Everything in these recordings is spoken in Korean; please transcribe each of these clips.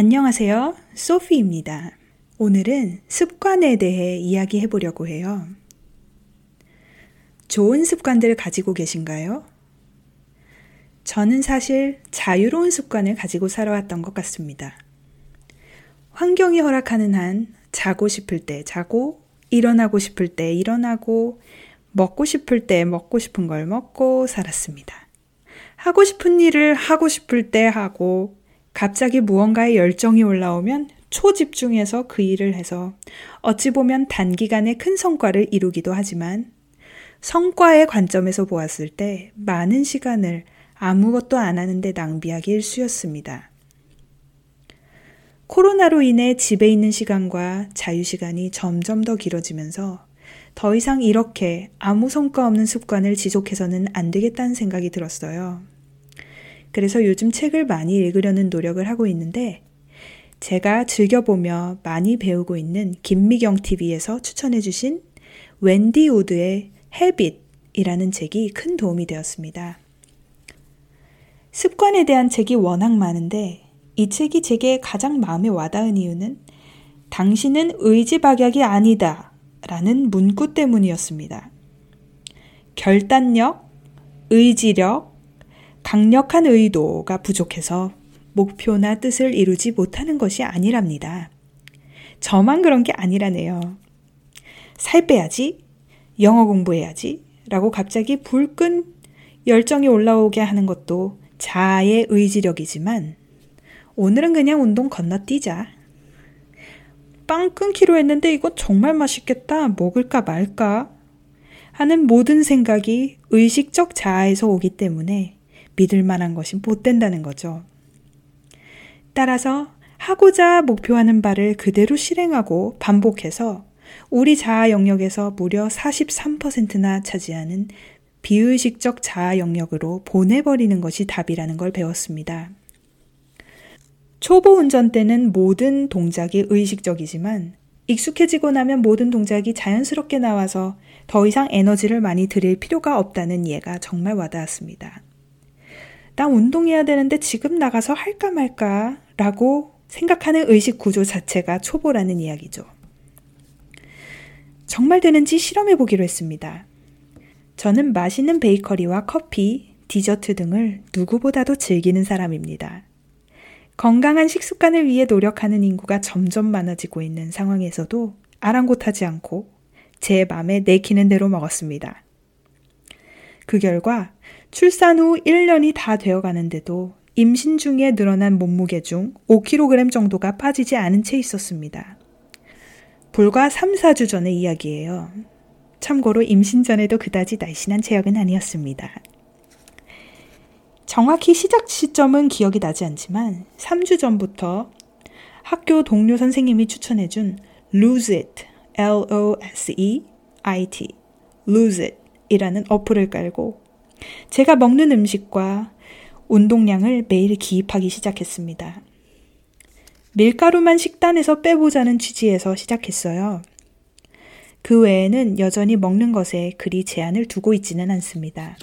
안녕하세요. 소피입니다. 오늘은 습관에 대해 이야기해 보려고 해요. 좋은 습관들 가지고 계신가요? 저는 사실 자유로운 습관을 가지고 살아왔던 것 같습니다. 환경이 허락하는 한 자고 싶을 때 자고, 일어나고 싶을 때 일어나고, 먹고 싶을 때 먹고 싶은 걸 먹고 살았습니다. 하고 싶은 일을 하고 싶을 때 하고, 갑자기 무언가에 열정이 올라오면 초집중해서 그 일을 해서 어찌 보면 단기간에 큰 성과를 이루기도 하지만 성과의 관점에서 보았을 때 많은 시간을 아무것도 안 하는데 낭비하기 일쑤였습니다. 코로나로 인해 집에 있는 시간과 자유시간이 점점 더 길어지면서 더 이상 이렇게 아무 성과 없는 습관을 지속해서는 안 되겠다는 생각이 들었어요. 그래서 요즘 책을 많이 읽으려는 노력을 하고 있는데 제가 즐겨보며 많이 배우고 있는 김미경 TV에서 추천해주신 웬디 우드의 헤빗이라는 책이 큰 도움이 되었습니다. 습관에 대한 책이 워낙 많은데 이 책이 제게 가장 마음에 와닿은 이유는 당신은 의지박약이 아니다 라는 문구 때문이었습니다. 결단력, 의지력, 강력한 의도가 부족해서 목표나 뜻을 이루지 못하는 것이 아니랍니다. 저만 그런 게 아니라네요. 살 빼야지, 영어 공부해야지, 라고 갑자기 불끈 열정이 올라오게 하는 것도 자아의 의지력이지만, 오늘은 그냥 운동 건너뛰자. 빵 끊기로 했는데 이거 정말 맛있겠다. 먹을까 말까? 하는 모든 생각이 의식적 자아에서 오기 때문에 믿을 만한 것이 못 된다는 거죠. 따라서 하고자 목표하는 바를 그대로 실행하고 반복해서 우리 자아 영역에서 무려 43%나 차지하는 비의식적 자아 영역으로 보내버리는 것이 답이라는 걸 배웠습니다. 초보 운전 때는 모든 동작이 의식적이지만 익숙해지고 나면 모든 동작이 자연스럽게 나와서 더 이상 에너지를 많이 들일 필요가 없다는 이해가 정말 와닿았습니다. 나 운동해야 되는데 지금 나가서 할까 말까 라고 생각하는 의식 구조 자체가 초보라는 이야기죠. 정말 되는지 실험해 보기로 했습니다. 저는 맛있는 베이커리와 커피, 디저트 등을 누구보다도 즐기는 사람입니다. 건강한 식습관을 위해 노력하는 인구가 점점 많아지고 있는 상황에서도 아랑곳하지 않고 제 맘에 내키는 대로 먹었습니다. 그 결과 출산 후 1년이 다 되어 가는데도 임신 중에 늘어난 몸무게 중 5kg 정도가 빠지지 않은 채 있었습니다. 불과 3, 4주 전의 이야기예요. 참고로 임신 전에도 그다지 날씬한 체력은 아니었습니다. 정확히 시작 시점은 기억이 나지 않지만 3주 전부터 학교 동료 선생님이 추천해준 Lose It, L-O-S-E-I-T, Lose It 이라는 어플을 깔고 제가 먹는 음식과 운동량을 매일 기입하기 시작했습니다. 밀가루만 식단에서 빼보자는 취지에서 시작했어요. 그 외에는 여전히 먹는 것에 그리 제한을 두고 있지는 않습니다.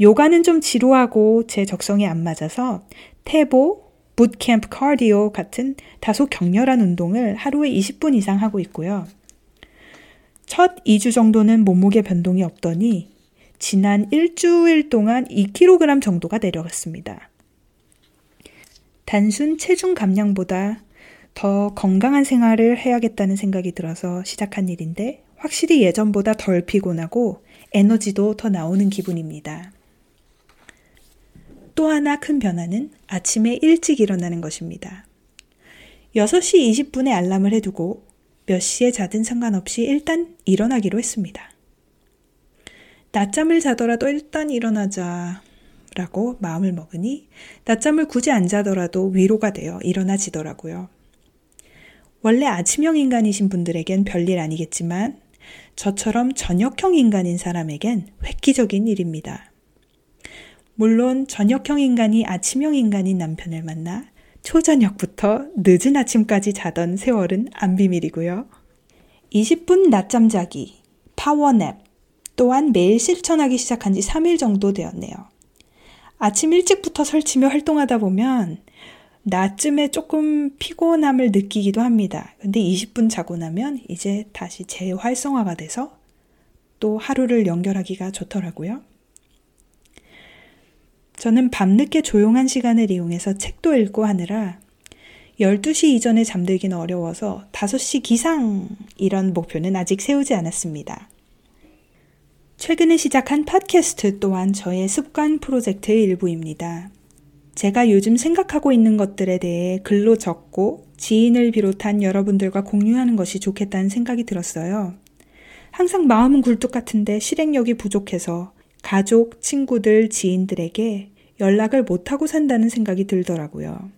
요가는 좀 지루하고 제 적성에 안 맞아서 태보, 붓캠프 카디오 같은 다소 격렬한 운동을 하루에 20분 이상 하고 있고요. 첫 2주 정도는 몸무게 변동이 없더니 지난 일주일 동안 2kg 정도가 내려갔습니다. 단순 체중 감량보다 더 건강한 생활을 해야겠다는 생각이 들어서 시작한 일인데 확실히 예전보다 덜 피곤하고 에너지도 더 나오는 기분입니다. 또 하나 큰 변화는 아침에 일찍 일어나는 것입니다. 6시 20분에 알람을 해두고 몇 시에 자든 상관없이 일단 일어나기로 했습니다. 낮잠을 자더라도 일단 일어나자 라고 마음을 먹으니 낮잠을 굳이 안 자더라도 위로가 되어 일어나지더라고요. 원래 아침형 인간이신 분들에겐 별일 아니겠지만 저처럼 저녁형 인간인 사람에겐 획기적인 일입니다. 물론 저녁형 인간이 아침형 인간인 남편을 만나 초저녁부터 늦은 아침까지 자던 세월은 안 비밀이고요. 20분 낮잠 자기, 파워냅 또한 매일 실천하기 시작한 지 3일 정도 되었네요. 아침 일찍부터 설치며 활동하다 보면 낮쯤에 조금 피곤함을 느끼기도 합니다. 근데 20분 자고 나면 이제 다시 재활성화가 돼서 또 하루를 연결하기가 좋더라고요. 저는 밤늦게 조용한 시간을 이용해서 책도 읽고 하느라 12시 이전에 잠들기는 어려워서 5시 기상 이런 목표는 아직 세우지 않았습니다. 최근에 시작한 팟캐스트 또한 저의 습관 프로젝트의 일부입니다. 제가 요즘 생각하고 있는 것들에 대해 글로 적고 지인을 비롯한 여러분들과 공유하는 것이 좋겠다는 생각이 들었어요. 항상 마음은 굴뚝 같은데 실행력이 부족해서 가족, 친구들, 지인들에게 연락을 못하고 산다는 생각이 들더라고요.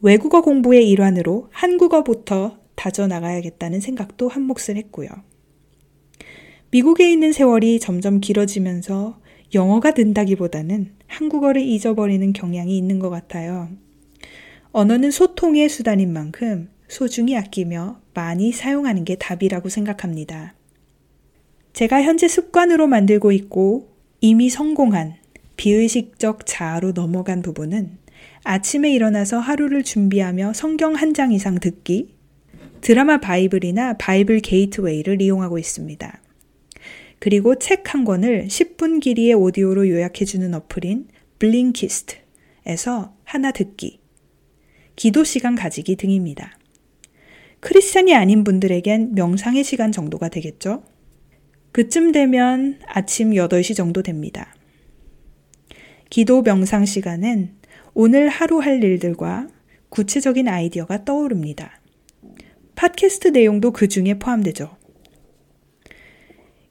외국어 공부의 일환으로 한국어부터 다져나가야겠다는 생각도 한 몫을 했고요. 미국에 있는 세월이 점점 길어지면서 영어가 는다기보다는 한국어를 잊어버리는 경향이 있는 것 같아요. 언어는 소통의 수단인 만큼 소중히 아끼며 많이 사용하는 게 답이라고 생각합니다. 제가 현재 습관으로 만들고 있고 이미 성공한 비의식적 자아로 넘어간 부분은 아침에 일어나서 하루를 준비하며 성경 한 장 이상 듣기, 드라마 바이블이나 Bible Gateway를 이용하고 있습니다. 그리고 책 한 권을 10분 길이의 오디오로 요약해주는 어플인 Blinkist에서 하나 듣기, 기도 시간 가지기 등입니다. 크리스찬이 아닌 분들에겐 명상의 시간 정도가 되겠죠? 그쯤 되면 아침 8시 정도 됩니다. 기도 명상 시간은 오늘 하루 할 일들과 구체적인 아이디어가 떠오릅니다. 팟캐스트 내용도 그 중에 포함되죠.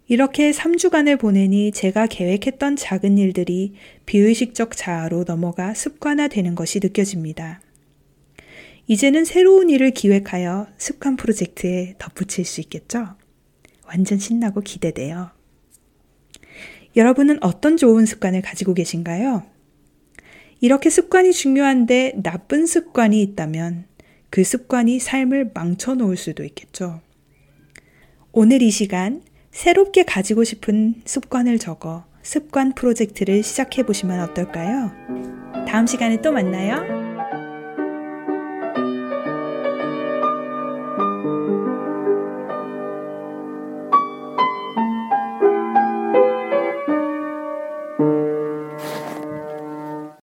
이렇게 3주간을 보내니 제가 계획했던 작은 일들이 비의식적 자아로 넘어가 습관화되는 것이 느껴집니다. 이제는 새로운 일을 기획하여 습관 프로젝트에 덧붙일 수 있겠죠? 완전 신나고 기대돼요. 여러분은 어떤 좋은 습관을 가지고 계신가요? 이렇게 습관이 중요한데 나쁜 습관이 있다면 그 습관이 삶을 망쳐 놓을 수도 있겠죠. 오늘 이 시간 새롭게 가지고 싶은 습관을 적어 습관 프로젝트를 시작해 보시면 어떨까요? 다음 시간에 또 만나요.